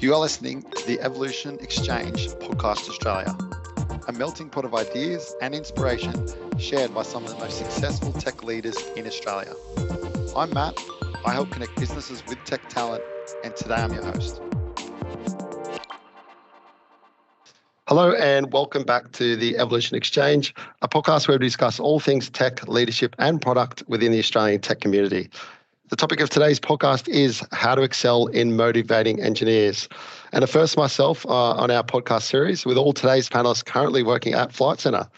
You are listening to the Evolution Exchange Podcast Australia, a melting pot of ideas and inspiration shared by some of the most successful tech leaders in Australia. I'm Matt. I help connect businesses with tech talent, and today I'm your host. Hello, and welcome back to the Evolution Exchange, a podcast where we discuss all things tech, leadership, and product within the Australian tech community. The topic of today's podcast is how to excel in motivating engineers. And a first myself uh, on our podcast series with all today's panelists currently working at Flight Centre.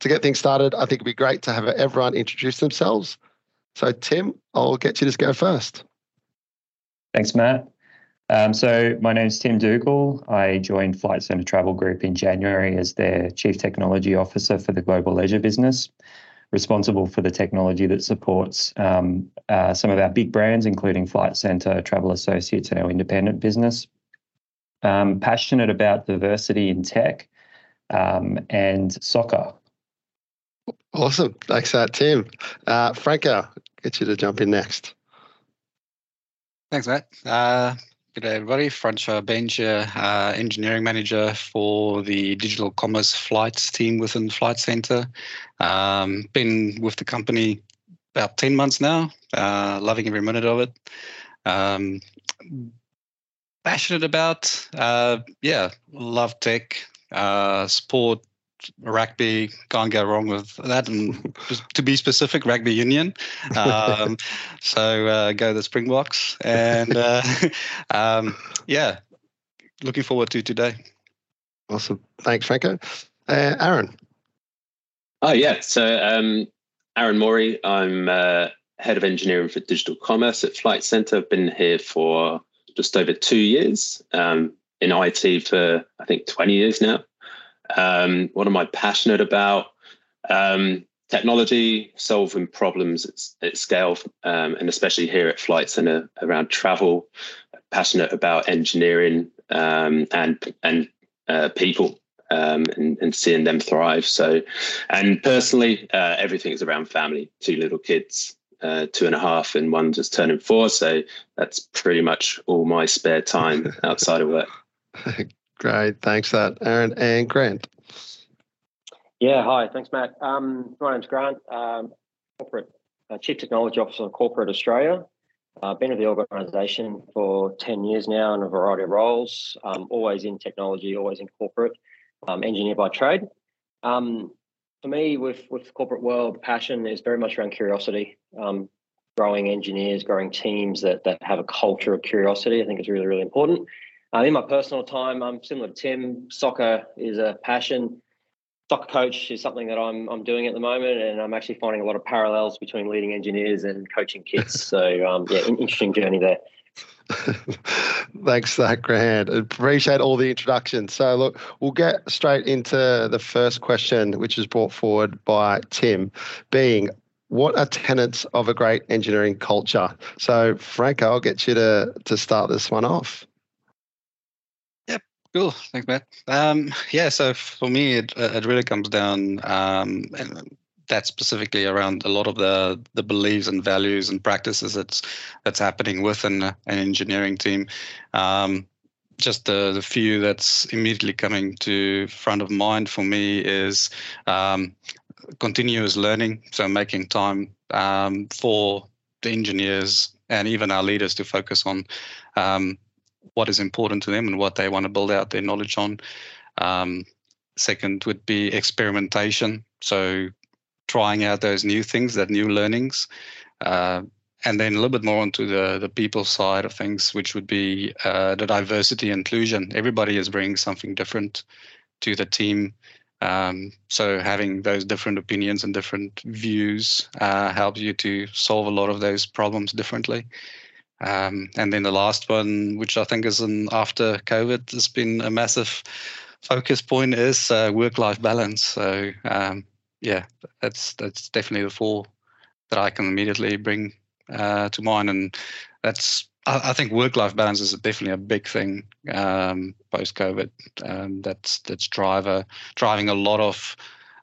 To get things started, I think it'd be great to have everyone introduce themselves. So, Tim, I'll get you to go first. Thanks, Matt. Um, so my name is Tim Dougall. I joined Flight Centre Travel Group in January as their Chief Technology Officer for the Global Leisure business, responsible for the technology that supports um, uh, some of our big brands, including Flight Centre, Travel Associates, and our independent business. Um, passionate about diversity in tech um, and soccer. Awesome. Thanks for that, Tim. Uh, Franco, get you to jump in next. Thanks, Matt. Uh, Good day, everybody. Francois Bensch, uh, engineering manager for the digital commerce flights team within Flight Centre. Um, been with the company about 10 months now, uh, loving every minute of it. Um, passionate about, uh, yeah, love tech, uh, sport, rugby can't go wrong with that. And to be specific rugby union. Um, so uh, go the springboks. And uh, um, yeah looking forward to today. Awesome. Thanks franco. Uh, aaron. Oh yeah. So um, aaron Morey. i'm uh, head of engineering for digital commerce at flight centre. I've been here for just over two years. Um, in it for i think 20 years now um, what am I passionate about? Um, technology, solving problems at, at scale, um, and especially here at Flight Centre around travel. Passionate about engineering um, and and uh, people um, and, and, seeing them thrive. So, and personally, uh, everything's around family. Two little kids, uh, two and a half, and one just turning four. So that's pretty much all my spare time outside of work. Great. Thanks for that, Aaron. And Grant. Yeah, hi. Thanks, Matt. Um, my name's Grant, um, corporate uh, Chief Technology Officer of Corporate Australia. I've uh, been with the organisation for 10 years now in a variety of roles, um, always in technology, always in corporate, um, engineer by trade. Um, for me, with, with the corporate world, passion is very much around curiosity. Um, growing engineers, growing teams that, that have a culture of curiosity, I think is really, really important. Uh, in my personal time, I'm similar to Tim. Soccer is a passion. Soccer coach is something that I'm I'm doing at the moment, and I'm actually finding a lot of parallels between leading engineers and coaching kids. So um, yeah, interesting journey there. Thanks for that, Grant. Appreciate all the introductions. So, look, we'll get straight into the first question, which is brought forward by Tim, being what are tenets of a great engineering culture? So, Franco, I'll get you to, to start this one off. Cool, thanks, Matt. Um, yeah, so for me, it uh, it really comes down um, that specifically around a lot of the the beliefs and values and practices that's that's happening within an engineering team. Um, just the, the few that's immediately coming to front of mind for me is um, continuous learning. So making time um, for the engineers and even our leaders to focus on um, what is important to them and what they want to build out their knowledge on. Um, second would be experimentation. So trying out those new things, that new learnings. Uh, and then a little bit more onto the, the people side of things, which would be uh, the diversity and inclusion. Everybody is bringing something different to the team. Um, so having those different opinions and different views uh, helps you to solve a lot of those problems differently. Um, and then the last one, which I think is an after COVID, has been a massive focus point, is uh, work-life balance. So um, yeah, that's that's definitely the four that I can immediately bring uh, to mind, and that's I, I think work-life balance is definitely a big thing um, post-COVID. Um, that's that's driver driving a lot of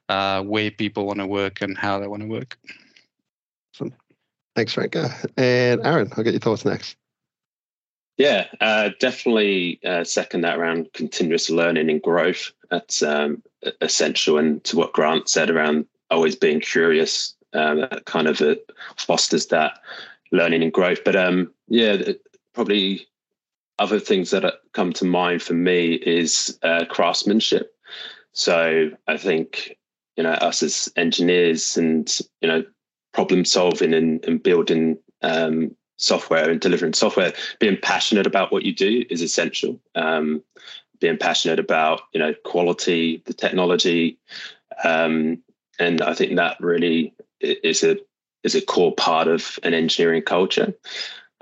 uh, where people want to work and how they want to work. Thanks, Franco. And Aaron, I'll get your thoughts next. Yeah, uh, definitely uh, second that around continuous learning and growth. That's um, essential. And to what Grant said around always being curious, um, that kind of uh, fosters that learning and growth. But um, yeah, probably other things that come to mind for me is uh, craftsmanship. So I think you know us as engineers and you know problem solving and, and building um, software and delivering software, being passionate about what you do is essential. Um, being passionate about you know quality, the technology, um, and I think that really is a is a core part of an engineering culture.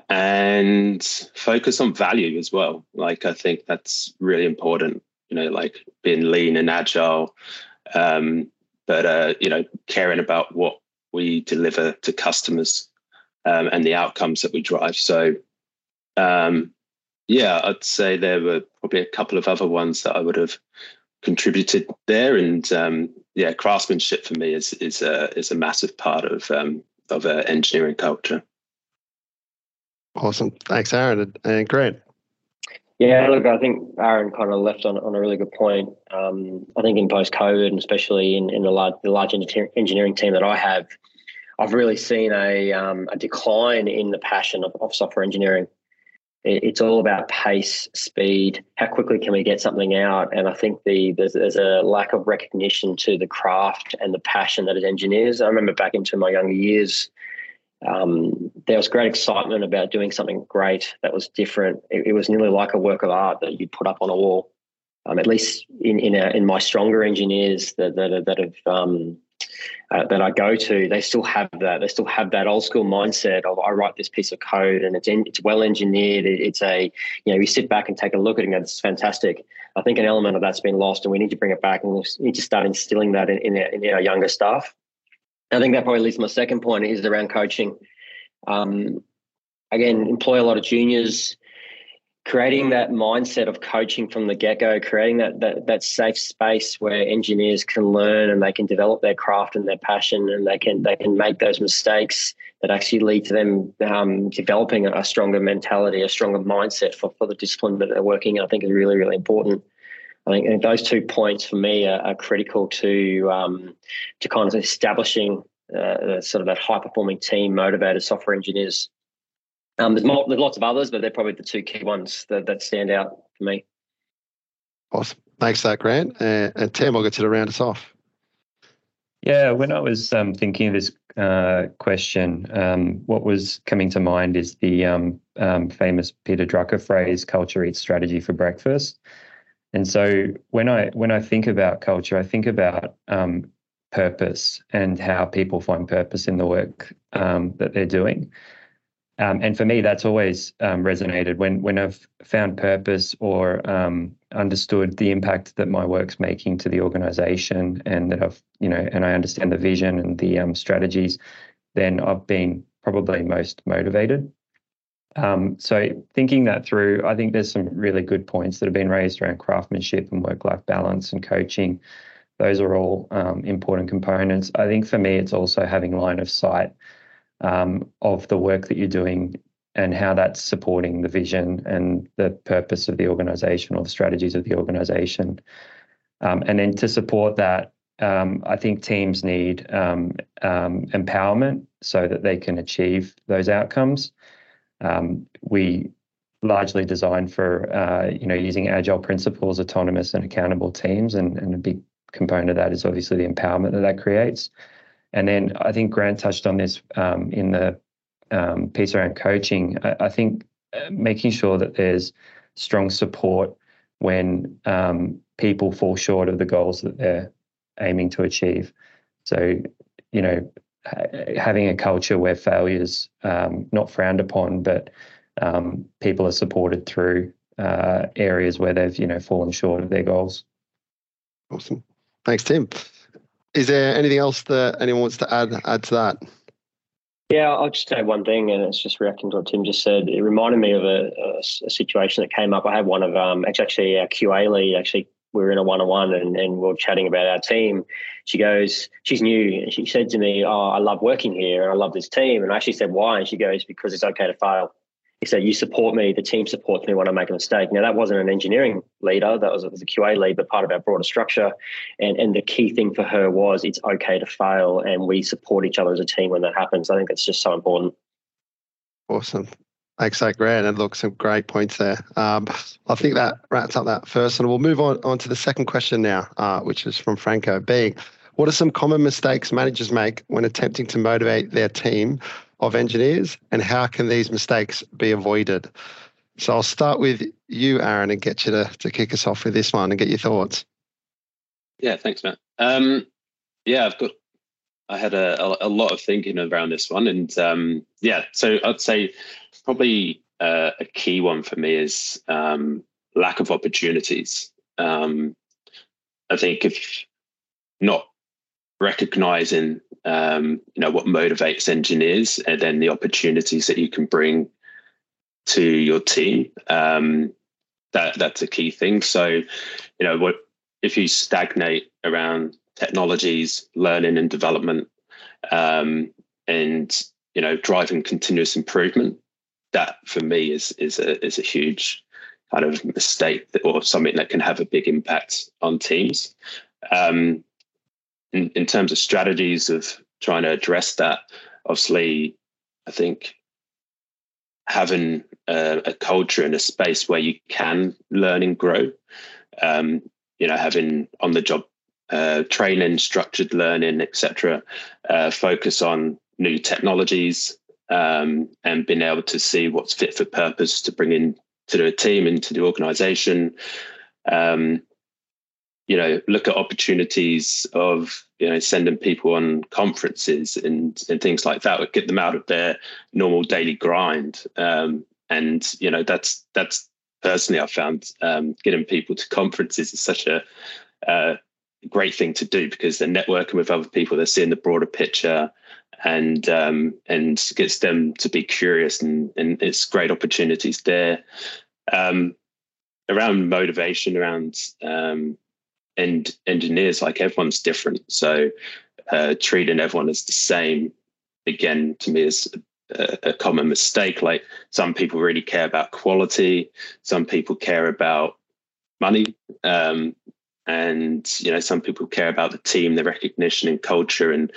And focus on value as well. Like I think that's really important. You know, like being lean and agile, um, but uh, you know, caring about what we deliver to customers um, and the outcomes that we drive. So, um, yeah, I'd say there were probably a couple of other ones that I would have contributed there, and um, yeah, craftsmanship for me is is a is a massive part of um, of uh, engineering culture. Awesome, thanks, Aaron and Grant. Yeah, look, I think Aaron kind of left on, on a really good point. Um, I think in post COVID, and especially in, in the large, the large engineering team that I have, I've really seen a, um, a decline in the passion of, of software engineering. It, it's all about pace, speed, how quickly can we get something out, and I think the there's, there's a lack of recognition to the craft and the passion that is engineers. I remember back into my younger years, um, there was great excitement about doing something great that was different. It, it, was nearly like a work of art that you'd put up on a wall. Um, at least in in, a, in my stronger engineers that that, that have um, uh, that I go to, they still have that. They still have that old school mindset of I write this piece of code and it's in, it's well engineered. It, it's a you know you sit back and take a look at it and it's fantastic. I think an element of that's been lost, and we need to bring it back and we need to start instilling that in, in, in our younger staff. I think that probably leads to my second point is around coaching. Um, again, employ a lot of juniors creating that mindset of coaching from the get-go creating that, that that safe space where engineers can learn and they can develop their craft and their passion and they can they can make those mistakes that actually lead to them um, developing a stronger mentality a stronger mindset for, for the discipline that they're working in i think is really really important I think those two points for me are, are critical to um, to kind of establishing uh, sort of that high performing team motivated software engineers um, there's, more, there's lots of others, but they're probably the two key ones that, that stand out for me. Awesome. Thanks for that, Grant. Uh, and Tim, I'll get you to round us off. Yeah, when I was um, thinking of this uh, question, um, what was coming to mind is the um, um famous Peter Drucker phrase, "Culture eats strategy for breakfast." And so, when I when I think about culture, I think about um, purpose and how people find purpose in the work um, that they're doing. Um, and for me, that's always um, resonated when when I've found purpose or um, understood the impact that my work's making to the organisation, and that I've you know, and I understand the vision and the um, strategies, then I've been probably most motivated. Um, so thinking that through, I think there's some really good points that have been raised around craftsmanship and work-life balance and coaching. Those are all um, important components. I think for me, it's also having line of sight um, of the work that you're doing and how that's supporting the vision and the purpose of the organization or the strategies of the organization. Um, and then to support that, um, I think teams need um, um, empowerment so that they can achieve those outcomes. Um, we largely design for uh, you know using agile principles, autonomous and accountable teams, and, and a big component of that is obviously the empowerment that that creates. And then I think Grant touched on this um, in the um, piece around coaching. I, I, think uh, making sure that there's strong support when um, people fall short of the goals that they're aiming to achieve. So, you know, having a culture where failures um, not frowned upon, but um, people are supported through uh, areas where they've you know fallen short of their goals. Awesome, thanks, Tim. Is there anything else that anyone wants to add add to that? Yeah, I'll just add one thing, and it's just reacting to what Tim just said. It reminded me of a, a, a situation that came up. I had one of um, actually our QA lead. Actually, we were in a one on one, and we are chatting about our team. She goes, she's new, and she said to me, "Oh, I love working here, and I love this team." And I actually said, "Why?" And she goes, "Because it's okay to fail." you said, you support me, the team supports me when I make a mistake. Now, that wasn't an engineering leader, that was, was a QA lead, but part of our broader structure. And, and the key thing for her was it's okay to fail and we support each other as a team when that happens. I think that's just so important. Awesome. Thanks, so Grant. And look, some great points there. Um, I think that wraps up that first, and we'll move on, on to the second question now, uh, which is from Franco. Being, what are some common mistakes managers make when attempting to motivate their team of engineers, and how can these mistakes be avoided? So I'll start with you, Aaron, and get you to, to kick us off with this one and get your thoughts. Yeah, thanks, Matt. Um, yeah, I've got, I had a, a, lot of thinking around this one. And um, yeah, so I'd say probably uh, a key one for me is um, lack of opportunities. Um, I think if not recognizing um, you know what motivates engineers and then the opportunities that you can bring to your team um, that that's a key thing so you know what if you stagnate around technologies learning and development um, and you know driving continuous improvement. That for me is is a is a huge kind of mistake that, or something that can have a big impact on teams. Um, in, in terms of strategies of trying to address that, obviously, I think having a, a culture and a space where you can learn and grow, um, you know, having on the job uh, training, structured learning, etc., uh, focus on new technologies um, and being able to see what's fit for purpose to bring in to the team and to the organization. Um, you know, look at opportunities of you know sending people on conferences and and things like that would get them out of their normal daily grind um, and you know that's that's personally i found um, getting people to conferences is such a uh, great thing to do because they're networking with other people they're seeing the broader picture and um, and gets them to be curious and and it's great opportunities there. Um, around motivation around um, and engineers like everyone's different. So uh, treating everyone as the same again to me is a, a, common mistake. Like some people really care about quality some people care about money um, and you know some people care about the team the recognition and culture and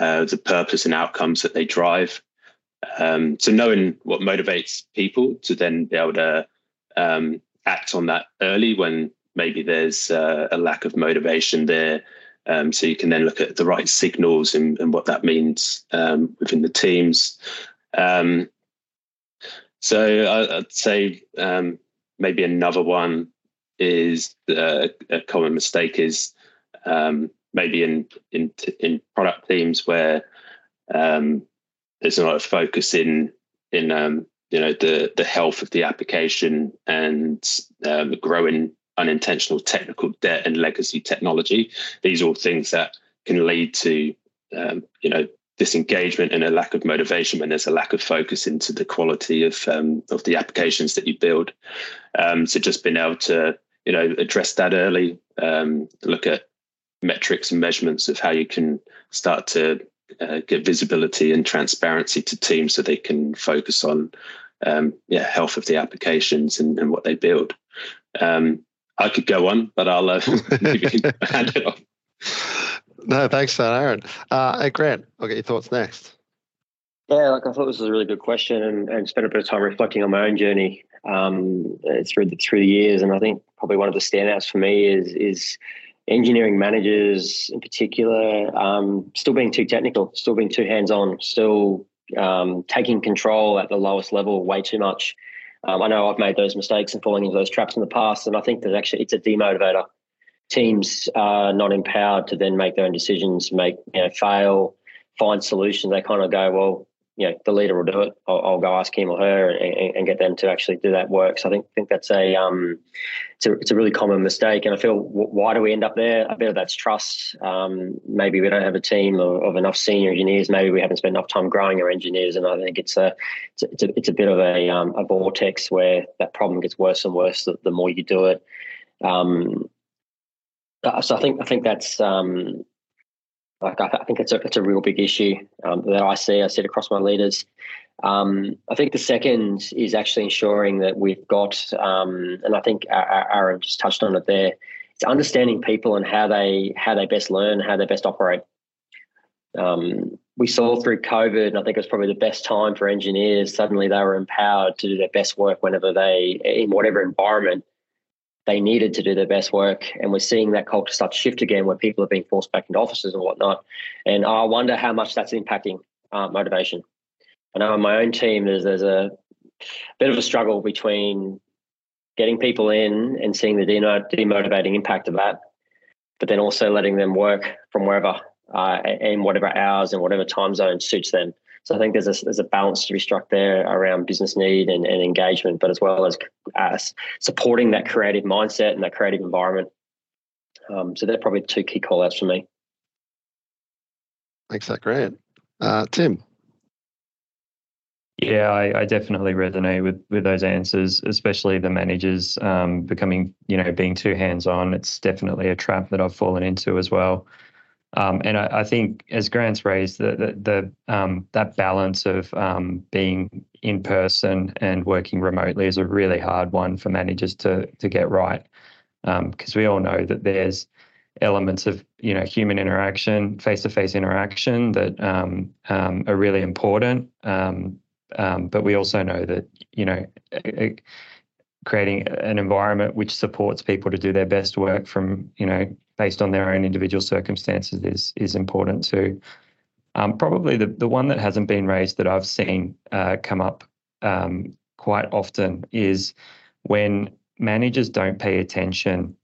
uh, the purpose and outcomes that they drive um, so knowing what motivates people to then be able to um, act on that early when maybe there's uh, a lack of motivation there. Um, so you can then look at the right signals and, and what that means um, within the teams. Um, so I, would say um, maybe another one is a common mistake is um, maybe in in in product teams where um, there's a lot of focus in in you know the the health of the application and growing unintentional technical debt and legacy technology. These are all things that can lead to, um, you know, disengagement and a lack of motivation when there's a lack of focus into the quality of um, of the applications that you build. Um, so just being able to, you know, address that early, um, look at metrics and measurements of how you can start to uh, get visibility and transparency to teams so they can focus on um, yeah health of the applications and, and what they build. Um, I could go on, but I'll uh, hand it off. No, thanks for that, Aaron. Uh, hey, Grant, I'll get your thoughts next. Yeah, like I thought this was a really good question, and, and spent a bit of time reflecting on my own journey um, through the through the years. And I think probably one of the standouts for me is is engineering managers in particular um, still being too technical, still being too hands on, still um, taking control at the lowest level way too much. Um, I know I've made those mistakes and falling into those traps in the past, and I think that actually it's a demotivator. Teams are not empowered to then make their own decisions, make you know fail, find solutions. They kind of go, well, you know, the leader will do it. I'll, I'll go ask him or her and, and, get them to actually do that work. So I think think that's a um, it's a it's a really common mistake. And I feel why do we end up there? A bit of that's trust. Um, maybe we don't have a team of, of, enough senior engineers. Maybe we haven't spent enough time growing our engineers. And I think it's a it's a it's a, it's a bit of a um, a vortex where that problem gets worse and worse the, the more you do it. Um, so I think I think that's um, like I, I think it's a it's a real big issue um, that I see. I see it across my leaders. Um, I think the second is actually ensuring that we've got, um, and I think Aaron just touched on it there. It's understanding people and how they how they best learn, how they best operate. Um, we saw through COVID, and I think it was probably the best time for engineers. Suddenly, they were empowered to do their best work whenever they, in whatever environment, they needed to do their best work. And we're seeing that culture start to shift again, where people are being forced back into offices and whatnot. And I wonder how much that's impacting uh, motivation. I know on my own team, there's there's a bit of a struggle between getting people in and seeing the demotivating impact of that, but then also letting them work from wherever uh, in whatever hours and whatever time zone suits them. So I think there's a, there's a balance to be struck there around business need and, and engagement, but as well as uh, supporting that creative mindset and that creative environment. Um, so they're probably two key call outs for me. Thanks, that Grant. Uh, Tim. Yeah, I, I, definitely resonate with with those answers, especially the managers um, becoming, you know, being too hands on. It's definitely a trap that I've fallen into as well. Um, and I, I, think, as Grant's raised, the, the, the um, that balance of um, being in person and working remotely is a really hard one for managers to to get right, because um, we all know that there's elements of you know human interaction, face to face interaction that um, um, are really important. but we also know that you know. creating an environment which supports people to do their best work from you know based on their own individual circumstances is is important too. Um, probably the, the one that hasn't been raised that I've seen uh, come up um, quite often is when managers don't pay attention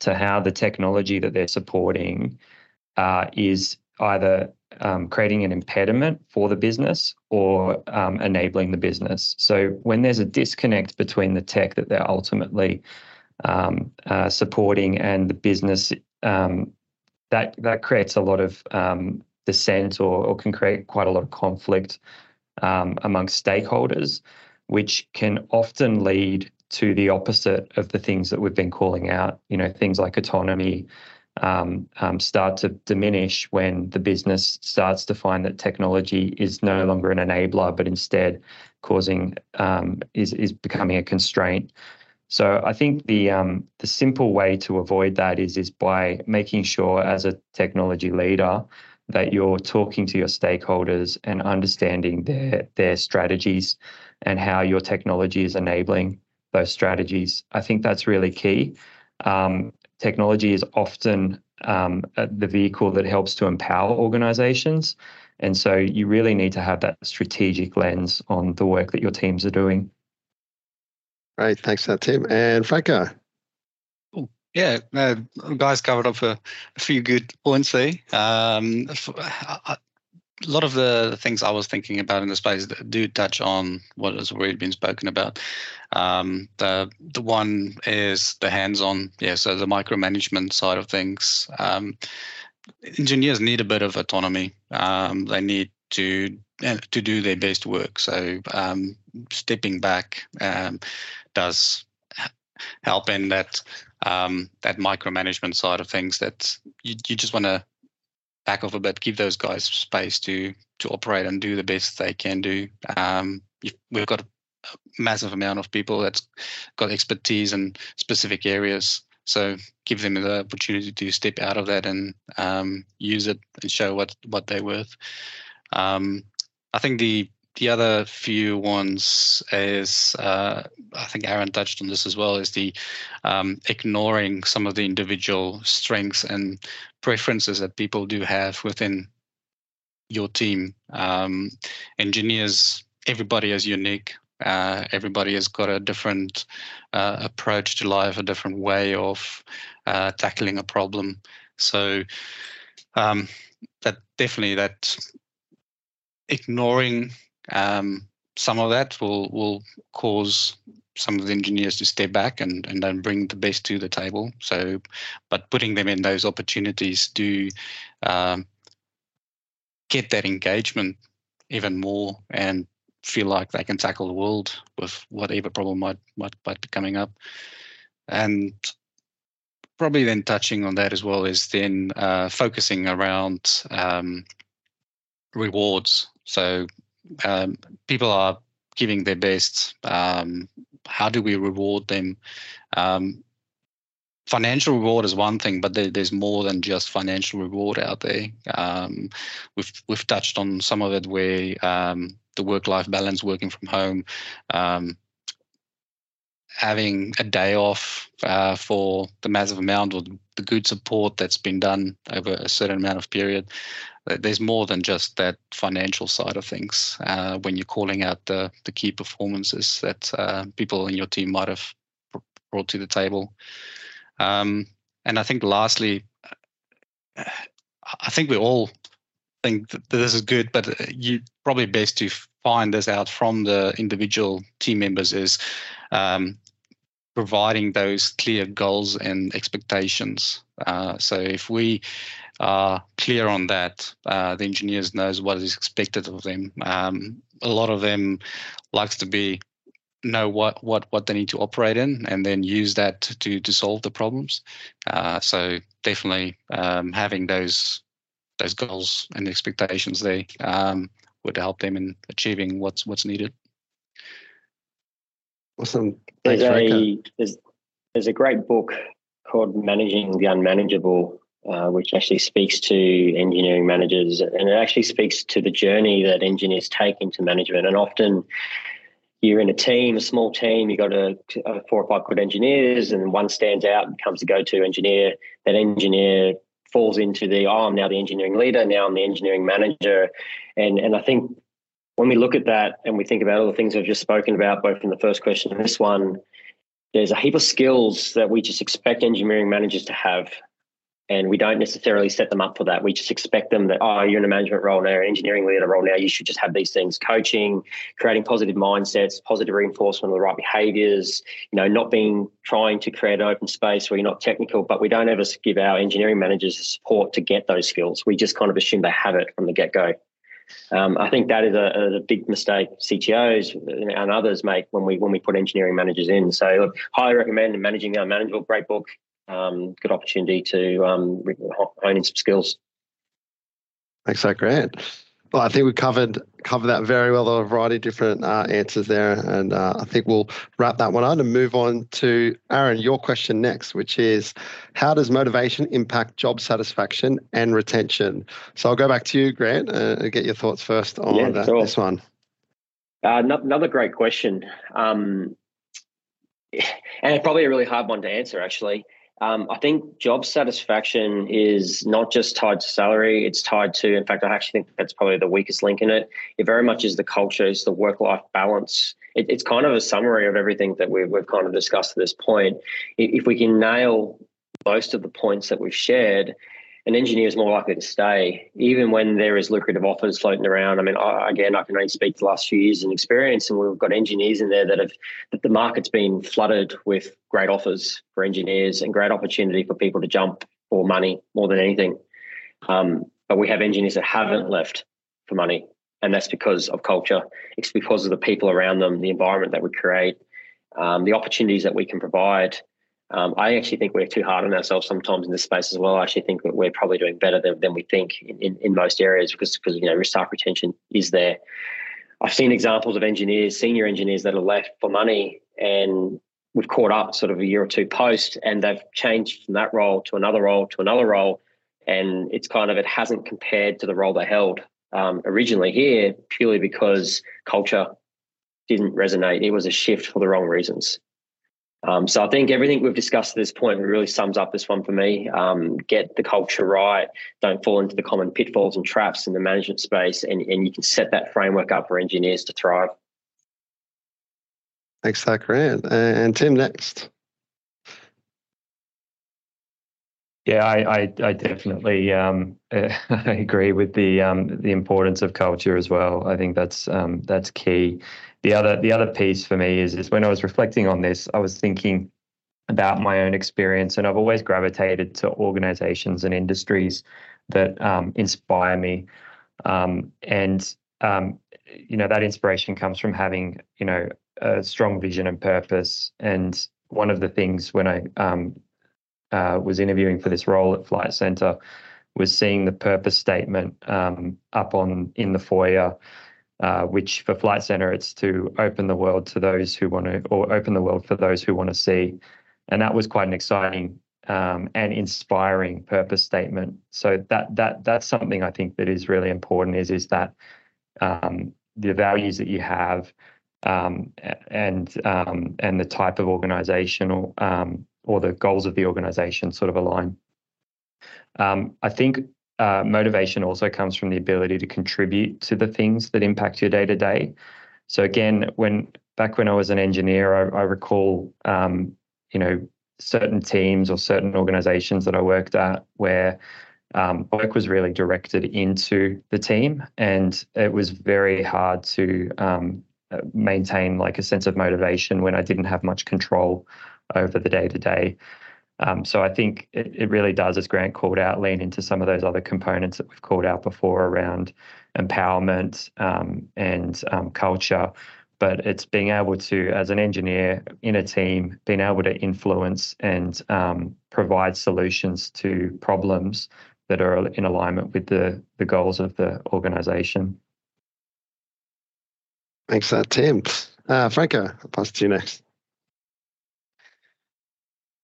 to how the technology that they're supporting uh, is either um, creating an impediment for the business or um, enabling the business. So when there's a disconnect between the tech that they're ultimately um, uh, supporting and the business um, that that creates a lot of um, dissent or, or, can create quite a lot of conflict um, stakeholders, which can often lead to the opposite of the things that we've been calling out. You know, things like autonomy. Um, um, start to diminish when the business starts to find that technology is no longer an enabler, but instead causing um, is is becoming a constraint so I think the um, the simple way to avoid that is is by making sure as a technology leader that you're talking to your stakeholders and understanding their their strategies and how your technology is enabling those strategies. I think that's really key. Um, technology is often um, the vehicle that helps to empower organizations. And so you really need to have that strategic lens on the work that your teams are doing. Right. Thanks for that, Tim. And Franco. Yeah, uh, guys covered up a, a, few good points there. Um, a lot of the things I was thinking about in the space do touch on what has already been spoken about. Um, the the one is the hands-on, yeah, so the micromanagement side of things. Um, engineers need a bit of autonomy. Um, they need to to do their best work. So um, stepping back um, does help in that um, that micromanagement side of things. That you, you just want to back off a bit, give those guys space to to operate and do the best they can do. Um, we've got a massive amount of people that's got expertise in specific areas. So give them the opportunity to step out of that and um, use it and show what what they're worth. Um, I think the the other few ones is uh, I think Aaron touched on this as well is the um, ignoring some of the individual strengths and preferences that people do have within your team. Um, engineers, everybody is unique. Uh, everybody has got a different uh, approach to life, a different way of uh, tackling a problem. So um, that definitely that ignoring um, some of that will will cause some of the engineers to step back and, and then bring the best to the table. So, but putting them in those opportunities do um, get that engagement even more and feel like they can tackle the world with whatever problem might might, might be coming up. And probably then touching on that as well is then uh, focusing around um, rewards. So um, people are giving their best. Um, how do we reward them? Um, financial reward is one thing, but there, there's more than just financial reward out there. Um, we've we've touched on some of it where um, the work-life balance, working from home, um, having a day off uh, for the massive amount or the good support that's been done over a certain amount of period. There's more than just that financial side of things uh, when you're calling out the, the key performances that uh, people in your team might have brought to the table. Um, and I think lastly, I think we all think that this is good, but you probably best to find this out from the individual team members is um, providing those clear goals and expectations. Uh, so if we are clear on that, uh, the engineers knows what is expected of them. Um, a lot of them likes to be know what what what they need to operate in and then use that to to solve the problems. Uh, so definitely um, having those those goals and expectations there um, would help them in achieving what's what's needed. Awesome. Thanks, there's a there's, there's a great book called managing the unmanageable uh, which actually speaks to engineering managers and it actually speaks to the journey that engineers take into management and often you're in a team, a small team, you've got a, a four or five good engineers, and one stands out and becomes the go to engineer. That engineer falls into the, oh, I'm now the engineering leader, now I'm the engineering manager. And, and I think when we look at that and we think about all the things I've just spoken about, both in the first question and this one, there's a heap of skills that we just expect engineering managers to have and we don't necessarily set them up for that. We just expect them that, oh, you're in a management role now, engineering leader role now, you should just have these things coaching, creating positive mindsets, positive reinforcement of the right behaviors, you know, not being trying to create an open space where you're not technical, but we don't ever give our engineering managers the support to get those skills. We just kind of assume they have it from the get go. Um, I think that is a, a, big mistake CTOs and others make when we when we put engineering managers in. So, look, highly recommend managing the unmanageable. Great book um, good opportunity to um, hone in some skills. Thanks, so Grant. Well, I think we covered covered that very well. There are a variety of different uh, answers there, and uh, I think we'll wrap that one up and move on to Aaron. Your question next, which is, how does motivation impact job satisfaction and retention? So I'll go back to you, Grant, uh, and get your thoughts first on yeah, sure. this one. Uh, another great question, um, and probably a really hard one to answer, actually. Um, I think job satisfaction is not just tied to salary, it's tied to, in fact, I actually think that's probably the weakest link in it. It very much is the culture, it's the work life balance. It, it's kind of a summary of everything that we've, we've kind of discussed at this point. If we can nail most of the points that we've shared, an engineer is more likely to stay, even when there is lucrative offers floating around. I mean, I, again, I can only speak to the last few years in experience, and we've got engineers in there that have that the market's been flooded with great offers for engineers and great opportunity for people to jump for money more than anything. Um, but we have engineers that haven't left for money, and that's because of culture. It's because of the people around them, the environment that we create, um, the opportunities that we can provide um, I actually think we're too hard on ourselves sometimes in this space as well. I actually think that we're probably doing better than, than we think in, in, in most areas because because you know staff retention is there. I've seen examples of engineers, senior engineers that are left for money, and we've caught up sort of a year or two post, and they've changed from that role to another role to another role, and it's kind of it hasn't compared to the role they held um, originally here purely because culture didn't resonate. It was a shift for the wrong reasons. Um, so I think everything we've discussed at this point really sums up this one for me. Um, get the culture right. Don't fall into the common pitfalls and traps in the management space, and, and you can set that framework up for engineers to thrive. Thanks, that Grant. And Tim, next. Yeah, I, I, I definitely um, I agree with the um, the importance of culture as well. I think that's um, that's key the other the other piece for me is is when I was reflecting on this, I was thinking about my own experience, and I've always gravitated to organizations and industries that um, inspire me, um, and um, you know that inspiration comes from having you know a strong vision and purpose. And one of the things when I um, uh, was interviewing for this role at Flight Centre was seeing the purpose statement um, up on in the foyer uh, which for Flight Centre, it's to open the world to those who want to, or open the world for those who want to see. And that was quite an exciting um, and inspiring purpose statement. So that that that's something I think that is really important. Is is that um, the values that you have um, and um, and the type of organisation or the goals of the organisation sort of align. Um, I think uh, motivation also comes from the ability to contribute to the things that impact your day to day. So again, when back when I was an engineer, I, I recall, um, you know, certain teams or certain organizations that I worked at where um, work was really directed into the team, and it was very hard to um, maintain like a sense of motivation when I didn't have much control over the day to day. Um, so I think it, it really does, as Grant called out, lean into some of those other components that we've called out before around empowerment um, and um, culture. But it's being able to, as an engineer in a team, being able to influence and um, provide solutions to problems that are in alignment with the, the goals of the organization. Thanks, uh, Tim. Uh, Franco, I'll pass to you next.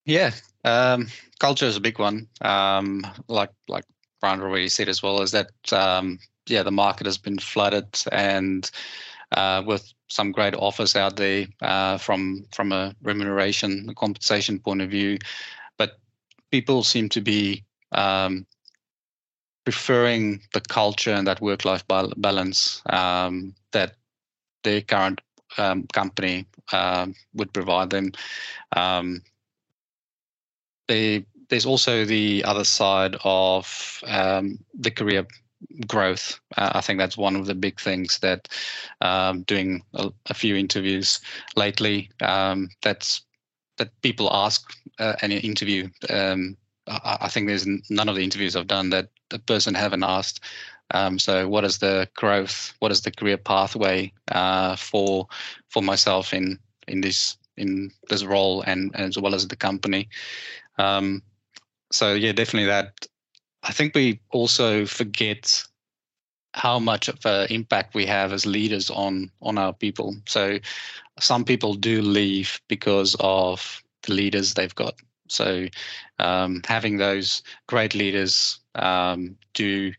Yeah, um, culture is a big one. Um, like like Brian already said as well, is that um, yeah, the market has been flooded and uh, with some great offers out there uh, from from a remuneration, a compensation point of view, but people seem to be um, preferring the culture and that work-life balance um, that their current um, company uh, would provide them. They, there's also the other side of um, the career growth. Uh, I think that's one of the big things that um, doing a, a, few interviews lately. Um, that's that people ask uh, in an interview. Um, I, I, think there's none of the interviews I've done that the person haven't asked. Um, so, what is the growth? What is the career pathway uh, for for myself in in this in this role and as well as the company? Um, so yeah, definitely that. I think we also forget how much of an impact we have as leaders on on our people. So some people do leave because of the leaders they've got. So um, having those great leaders um, do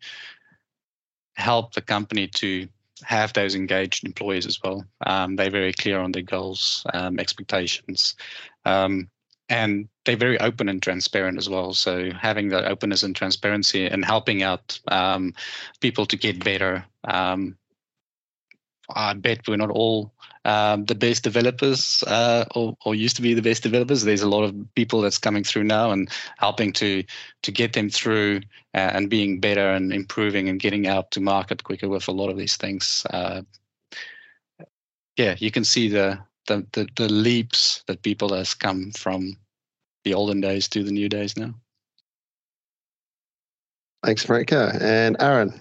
help the company to have those engaged employees as well. Um, they're very clear on their goals, um, expectations, um, and they're very open and transparent as well. So having that openness and transparency and helping out um, people to get better. Um, I bet we're not all um, the best developers uh, or, or, used to be the best developers. There's a lot of people that's coming through now and helping to to get them through uh, and being better and improving and getting out to market quicker with a lot of these things. Uh, yeah, you can see the the, the, the leaps that people has come from the olden days to the new days now. Thanks, Franco. And Aaron.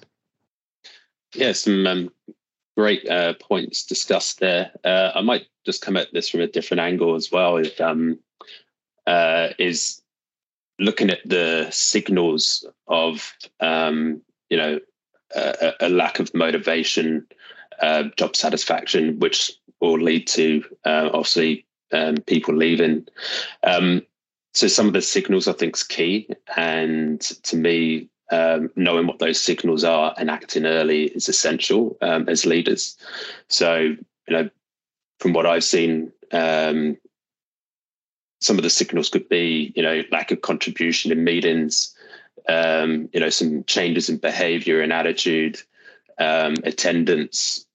Yeah, some um, great uh, points discussed there. Uh, I might just come at this from a different angle as well. Is, um, uh, is looking at the signals of um, you know a, a, lack of motivation, uh, job satisfaction, which will lead to uh, obviously um, people leaving. Um, so some of the signals I think is key, and to me, um, knowing what those signals are and acting early is essential um, as leaders. So you know, from what I've seen, um, some of the signals could be you know lack of contribution in meetings, um, you know some changes in behaviour and attitude, attendance,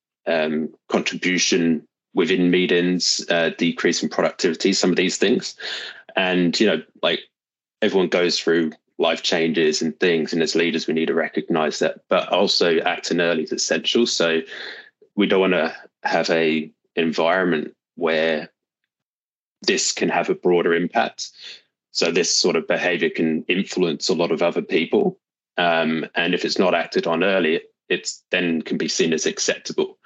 contribution within meetings, uh, decrease in productivity, some of these things. And, you know, like everyone goes through life changes and things. And as leaders, we need to recognize that, but also acting early is essential. So we don't want to have a environment where this can have a broader impact. So this sort of behavior can influence a lot of other people. Um, and if it's not acted on early, it's then can be seen as acceptable.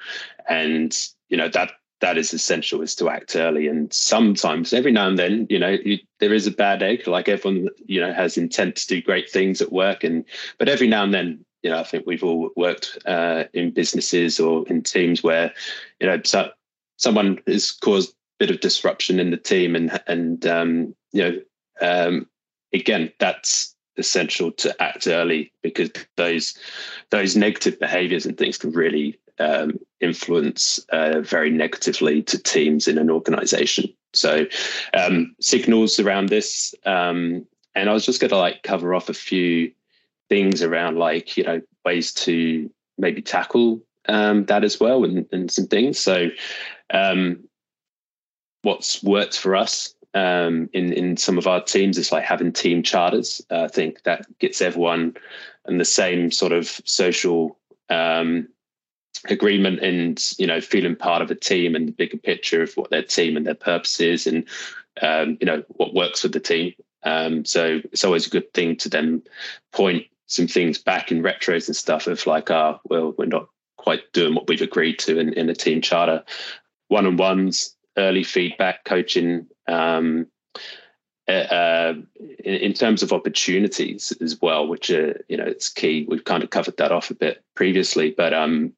And you know that that is essential is to act early. And sometimes every now and then you know you, there is a bad egg like everyone you know has intent to do great things at work. And but every now and then you know, I think we've all worked uh, in businesses or in teams where, you know, so, someone has caused a bit of disruption in the team, and and um, you know, um, again, that's essential to act early because those those negative behaviors and things can really um, influence uh, very negatively to teams in an organization. So um, signals around this, um, and I was just going to like cover off a few things around like you know ways to maybe tackle um, that as well and, and some things. So um, what's worked for us um, in in some of our teams is like having team charters. Uh, I think that gets everyone in the same sort of social um, agreement and you know feeling part of a team and the bigger picture of what their team and their purpose is and um, you know what works with the team. Um, so it's always a good thing to then point some things back in retros and stuff of like, ah, well, we're not quite doing what we've agreed to in, in the team charter. One on ones, early feedback, coaching, um, uh, uh, in, in, terms of opportunities as well, which are you know it's key. We've kind of covered that off a bit previously, but um,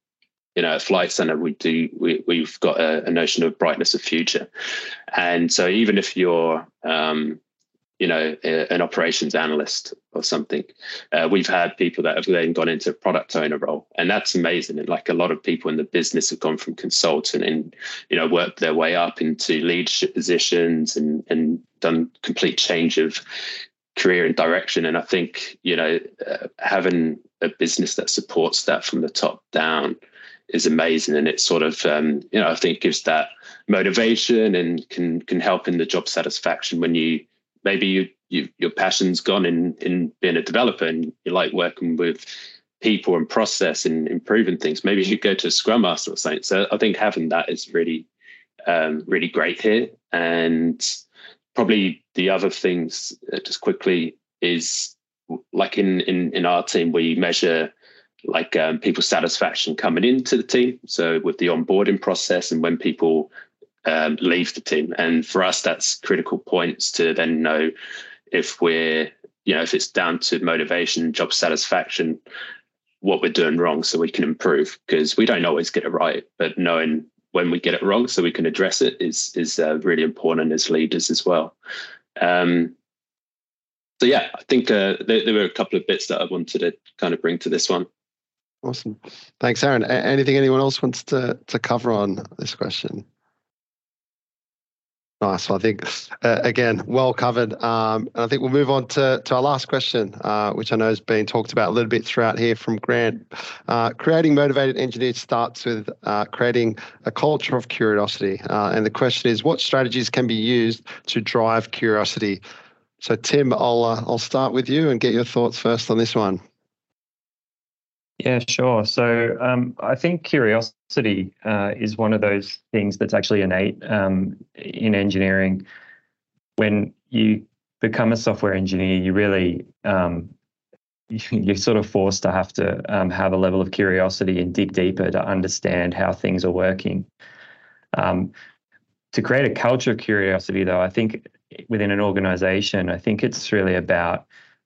you know, at Flight Centre, we do we we've got a, a notion of brightness of future, and so even if you're um, you know, a, an operations analyst or something. Uh, we've had people that have then gone into product owner role, and that's amazing. And like a lot of people in the business have gone from consultant and you know worked their way up into leadership positions and and done complete change of career and direction. And I think you know uh, having a business that supports that from the top down is amazing, and it sort of um, you know I think gives that motivation and can can help in the job satisfaction when you maybe you, you your passion's gone in in being a developer and you like working with people and process and improving things. Maybe you go to a Scrum Master or something. So I think having that is really um, really great here. And probably the other things uh, just quickly is like in in in our team we measure like um, people's satisfaction coming into the team. So with the onboarding process and when people um, leave the team. And for us, that's critical points to then know if we're, you know, if it's down to motivation, job satisfaction, what we're doing wrong so we can improve because we don't always get it right, but knowing when we get it wrong so we can address it is is uh, really important as leaders as well. Um, so yeah, I think uh, there, there, were a couple of bits that I wanted to kind of bring to this one. Awesome, thanks, Aaron. anything anyone else wants to to cover on this question? Nice. I think, uh, again, well covered. Um, and I think we'll move on to, to our last question, uh, which I know has been talked about a little bit throughout here from Grant. Uh, creating motivated engineers starts with uh, creating a culture of curiosity. Uh, and the question is, what strategies can be used to drive curiosity? So, Tim, I'll, uh, I'll start with you and get your thoughts first on this one. Yeah, sure. So um, I think curiosity uh, is one of those things that's actually innate um, in engineering. When you become a software engineer, you really um, you're sort of forced to have to um, have a level of curiosity and dig deeper to understand how things are working. Um, to create a culture of curiosity, though, I think within an organization, I think it's really about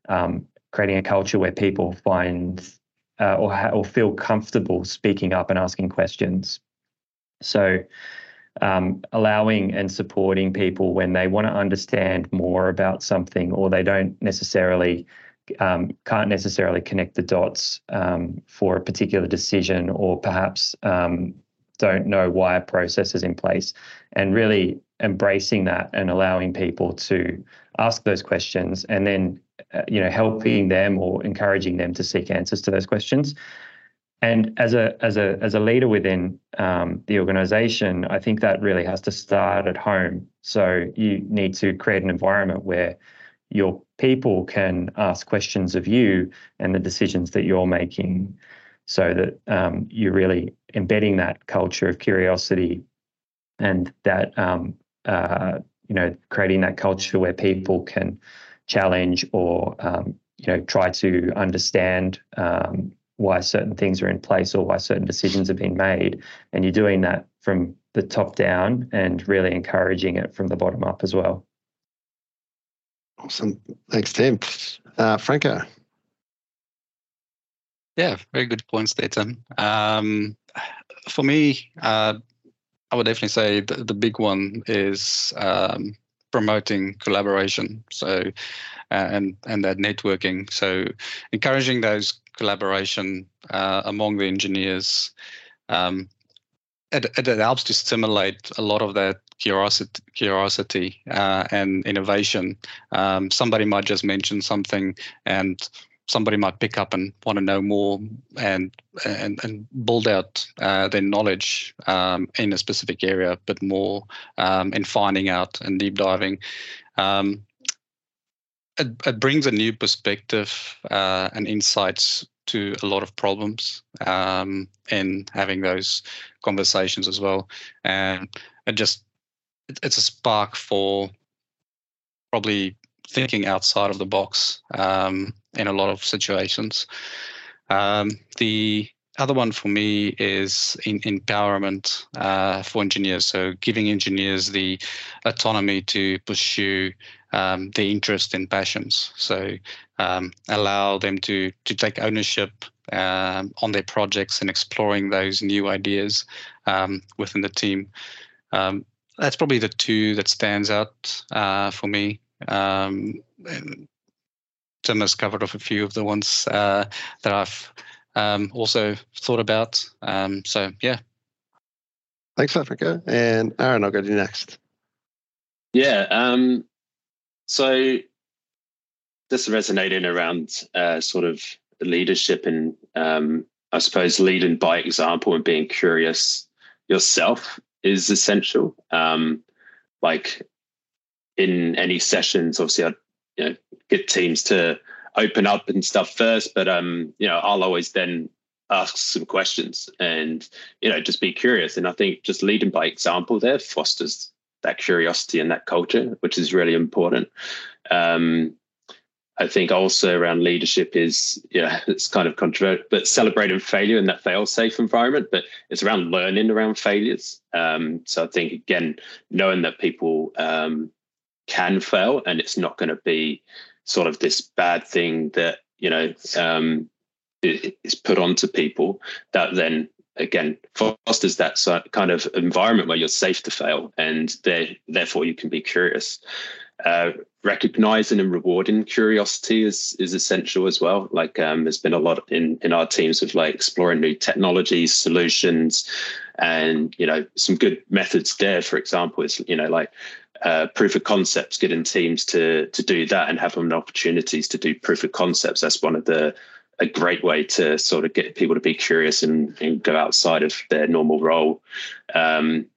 um, creating a culture where people find uh, or, ha- or feel comfortable speaking up and asking questions. So, um, allowing and supporting people when they want to understand more about something or they don't necessarily um, can't necessarily connect the dots um, for a particular decision or perhaps um, don't know why a process is in place and really embracing that and allowing people to ask those questions and then you know helping them or encouraging them to seek answers to those questions. And as a as a as a leader within um, the organization i think that really has to start at home. So you need to create an environment where your people can ask questions of you and the decisions that you're making so that um, you're really embedding that culture of curiosity and that um, uh, you know creating that culture where people can challenge or um, you know try to understand um, why certain things are in place or why certain decisions have been made, and you're doing that from the top down and really encouraging it from the bottom up as well. Awesome, thanks, Tim. Uh, Franco. Yeah, very good points there, Tim. Um, for me, uh, I would definitely say the, the big one is um, promoting collaboration. So, uh, and and that networking. So, encouraging those collaboration uh, among the engineers. Um, it, it, helps to stimulate a lot of that curiosity, curiosity uh, and innovation. Um, somebody might just mention something, and somebody might pick up and want to know more and and, and build out uh, their knowledge um, in a specific area, but more um, in finding out and deep diving. Um, it, it brings a new perspective uh, and insights to a lot of problems um, in having those conversations as well. And it just it, it's a spark for probably thinking outside of the box um, in a lot of situations. Um, the other one for me is in empowerment uh, for engineers. So giving engineers the autonomy to pursue um, their interests and passions. So um, allow them to to take ownership um, on their projects and exploring those new ideas um, within the team. Um, that's probably the two that stands out uh, for me. Um, Tim has covered off a few of the ones uh, that I've um, also thought about. Um, so yeah. Thanks, Africa. And Aaron, I'll go to you next. Yeah. Um, so just resonating around uh, sort of leadership and um, I suppose leading by example and being curious yourself is essential. Um, like in any sessions, obviously, I you know get teams to open up and stuff first, but um, you know, I'll always then ask some questions and you know just be curious. And I think just leading by example there fosters that curiosity and that culture, which is really important. Um, I think also around leadership is, yeah, it's kind of controversial, but celebrating failure in that fail safe environment, but it's around learning around failures. Um, so I think, again, knowing that people um, can fail and it's not going to be sort of this bad thing that, you know, um, is put onto people that then again fosters that kind of environment where you're safe to fail and therefore you can be curious uh, recognizing and rewarding curiosity is is essential as well. Like um, there's been a lot in in our teams of like exploring new technologies, solutions, and you know some good methods there. For example, is you know like uh, proof of concepts, getting teams to to do that and have them opportunities to do proof of concepts. That's one of the a great way to sort of get people to be curious and, and go outside of their normal role. Um,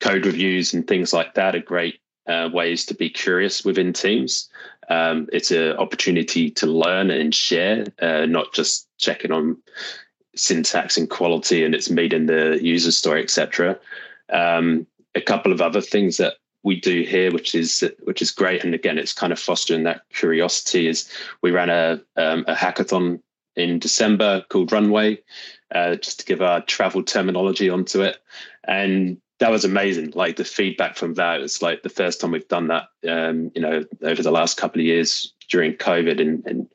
code reviews and things like that are great uh, ways to be curious within teams. Um, it's an opportunity to learn and share, uh, not just checking on syntax and quality and it's meeting the user story, etc. Um, a couple of other things that we do here, which is which is great, and again, it's kind of fostering that curiosity. Is we ran a um, a hackathon in December called Runway, uh, just to give our travel terminology onto it, and that was amazing. Like the feedback from that was like the first time we've done that, um, you know, over the last couple of years during COVID and, and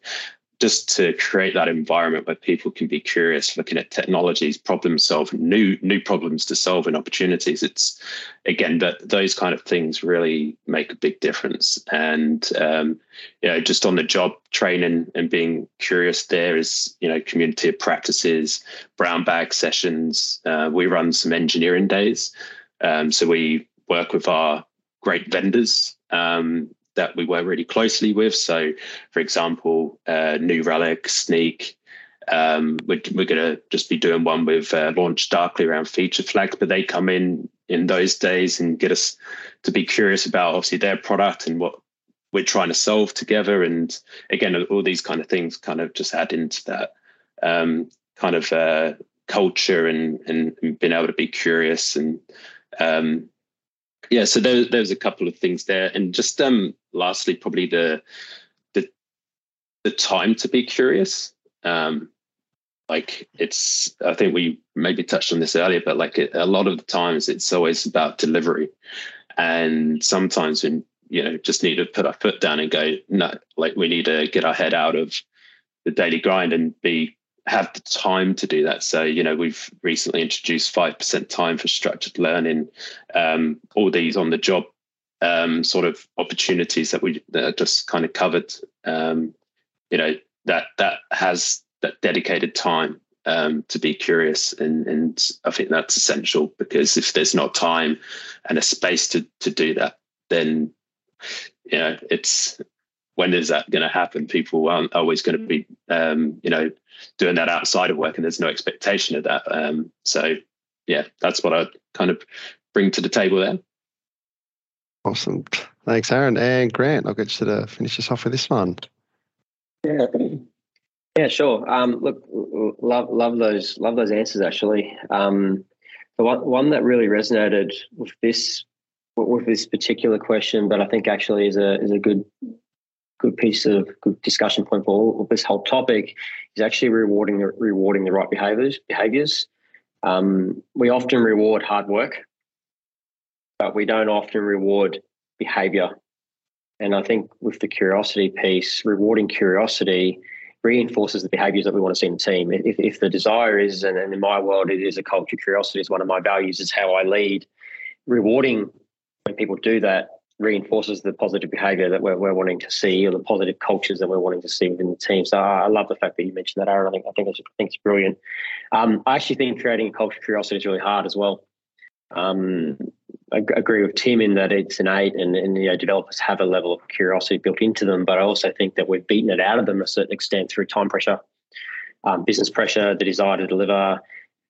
just to create that environment where people can be curious, looking at technologies, problem solve, new new problems to solve and opportunities. It's again that those kind of things really make a big difference. And um, you know, just on the job training and being curious there is you know community of practices, brown bag sessions. Uh, we run some engineering days, um, so we work with our great vendors um, that we work really closely with. So, for example, uh, New Relic, Snyk, um, we're, we're going to just be doing one with uh, LaunchDarkly around feature flags, but they come in in those days and get us to be curious about obviously their product and what we're trying to solve together. And again, all these kind of things kind of just add into that um, kind of uh, culture and, and, and being able to be curious and um, yeah, so there, there's a couple of things there, and just um, lastly, probably the the the time to be curious. Um, like it's, I think we maybe touched on this earlier, but like a lot of the times it's always about delivery, and sometimes when you know just need to put our foot down and go, no, like we need to get our head out of the daily grind and be have the time to do that. So, you know, we've recently introduced 5% time for structured learning, um, all these on the job um, sort of opportunities that we that just kind of covered. Um, you know, that that has that dedicated time um, to be curious. And, and I think that's essential because if there's not time and a space to, to do that, then, you know, it's when is that going to happen? People aren't always going to be, um, you know, doing that outside of work, and there's no expectation of that. Um, so, yeah, that's what I kind of bring to the table there. Awesome, thanks, Aaron and Grant. I'll get you to finish us off with this one. Yeah, yeah, sure. Um, look, love love those love those answers. Actually, um, the one one that really resonated with this with this particular question, but I think actually is a is a good good piece of good discussion point for all of this whole topic is actually rewarding the rewarding the right behaviors behaviors. Um, we often reward hard work, but we don't often reward behavior. And I think with the curiosity piece, rewarding curiosity reinforces the behaviors that we want to see in the team. If, if the desire is, and in my world, it is a culture, curiosity is one of my values, is how I lead. Rewarding when people do that reinforces the positive behavior that we're, we're wanting to see or the positive cultures that we're wanting to see within the team. So I love the fact that you mentioned that, Aaron. I think I think it's, I think it's brilliant. Um, I actually think creating a culture of curiosity is really hard as well. Um, I agree with Tim in that it's innate and, and you know, developers have a level of curiosity built into them, but I also think that we've beaten it out of them a certain extent through time pressure, um, business pressure, the desire to deliver,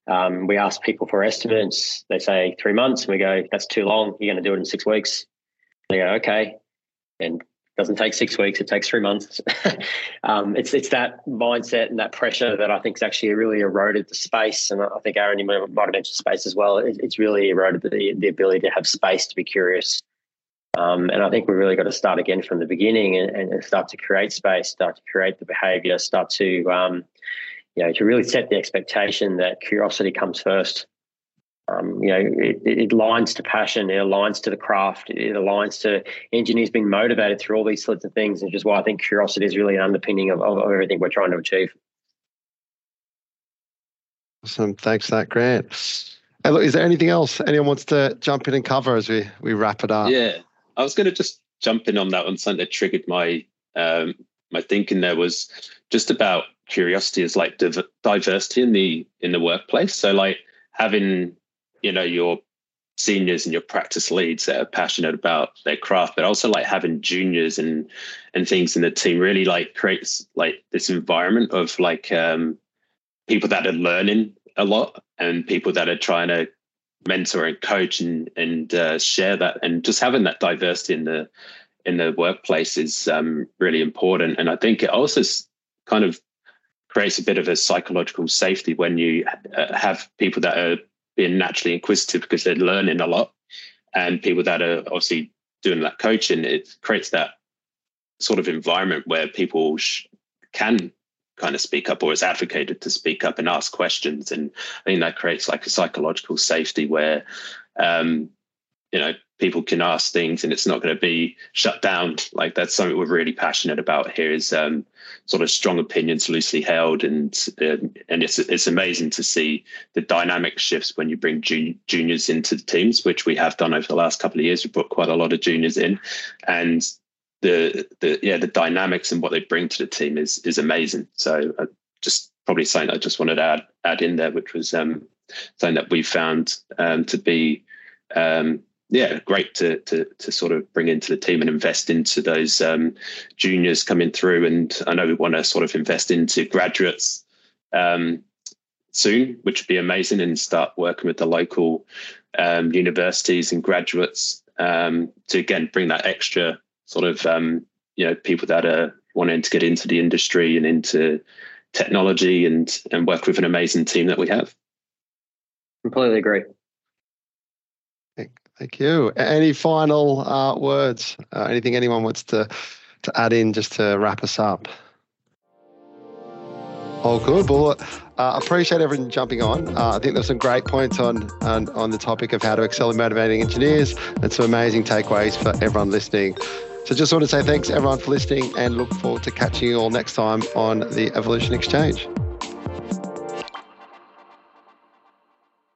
um, we ask people for estimates. They say three months, and we go, "That's too long. You're going to do it in six weeks." They go, "Okay," and doesn't take six weeks; it takes three months. um, it's it's that mindset and that pressure that I think has actually really eroded the space. And I think Aaron, you might have mentioned space as well. It, it's really eroded the the ability to have space to be curious. Um, and I think we've really got to start again from the beginning and, and, start to create space, start to create the behavior, start to um, you know, to really set the expectation that curiosity comes first. Um, you know, it, it, aligns to passion, it aligns to the craft, it aligns to engineers being motivated through all these sorts of things, which is why I think curiosity is really an underpinning of, of, of everything we're trying to achieve. Awesome. Thanks for that, Grant. Hey, look, is there anything else anyone wants to jump in and cover as we, we wrap it up? Yeah, I was going to just jump in on that one. Something that triggered my um, my thinking there was just about curiosity is like div- diversity in the in the workplace. So like having you know your seniors and your practice leads that are passionate about their craft, but also like having juniors and and things in the team really like creates like this environment of like um, people that are learning a lot and people that are trying to mentor and coach and and uh, share that and just having that diversity in the in the workplace is um, really important. And I think it also kind of creates a bit of a psychological safety when you uh, have people that are being naturally inquisitive because they're learning a lot. And people that are obviously doing that coaching it creates that sort of environment where people sh- can kind of speak up or is advocated to speak up and ask questions. And i think that creates like a psychological safety where um, you know people can ask things and it's not going to be shut down. Like that's something we're really passionate about here is um, sort of strong opinions loosely held and uh, and it's it's amazing to see the dynamic shifts when you bring jun- juniors into the teams which we have done over the last couple of years. We've brought quite a lot of juniors in and the the yeah the dynamics and what they bring to the team is is amazing. So uh, just probably something I just wanted to add add in there which was um, something that we found um, to be um, yeah, great to to to sort of bring into the team and invest into those um, juniors coming through. And I know we want to sort of invest into graduates um, soon, which would be amazing, and start working with the local um, universities and graduates um, to again bring that extra sort of um, you know people that are wanting to get into the industry and into technology and and work with an amazing team that we have. Completely agree. Thank you. Any final uh, words? Uh, anything anyone wants to to add in just to wrap us up? Oh, good. Well, uh, appreciate everyone jumping on. Uh, I think there's some great points on, on on the topic of how to excel in motivating engineers, and some amazing takeaways for everyone listening. So, just want to say thanks everyone for listening, and look forward to catching you all next time on the Evolution Exchange.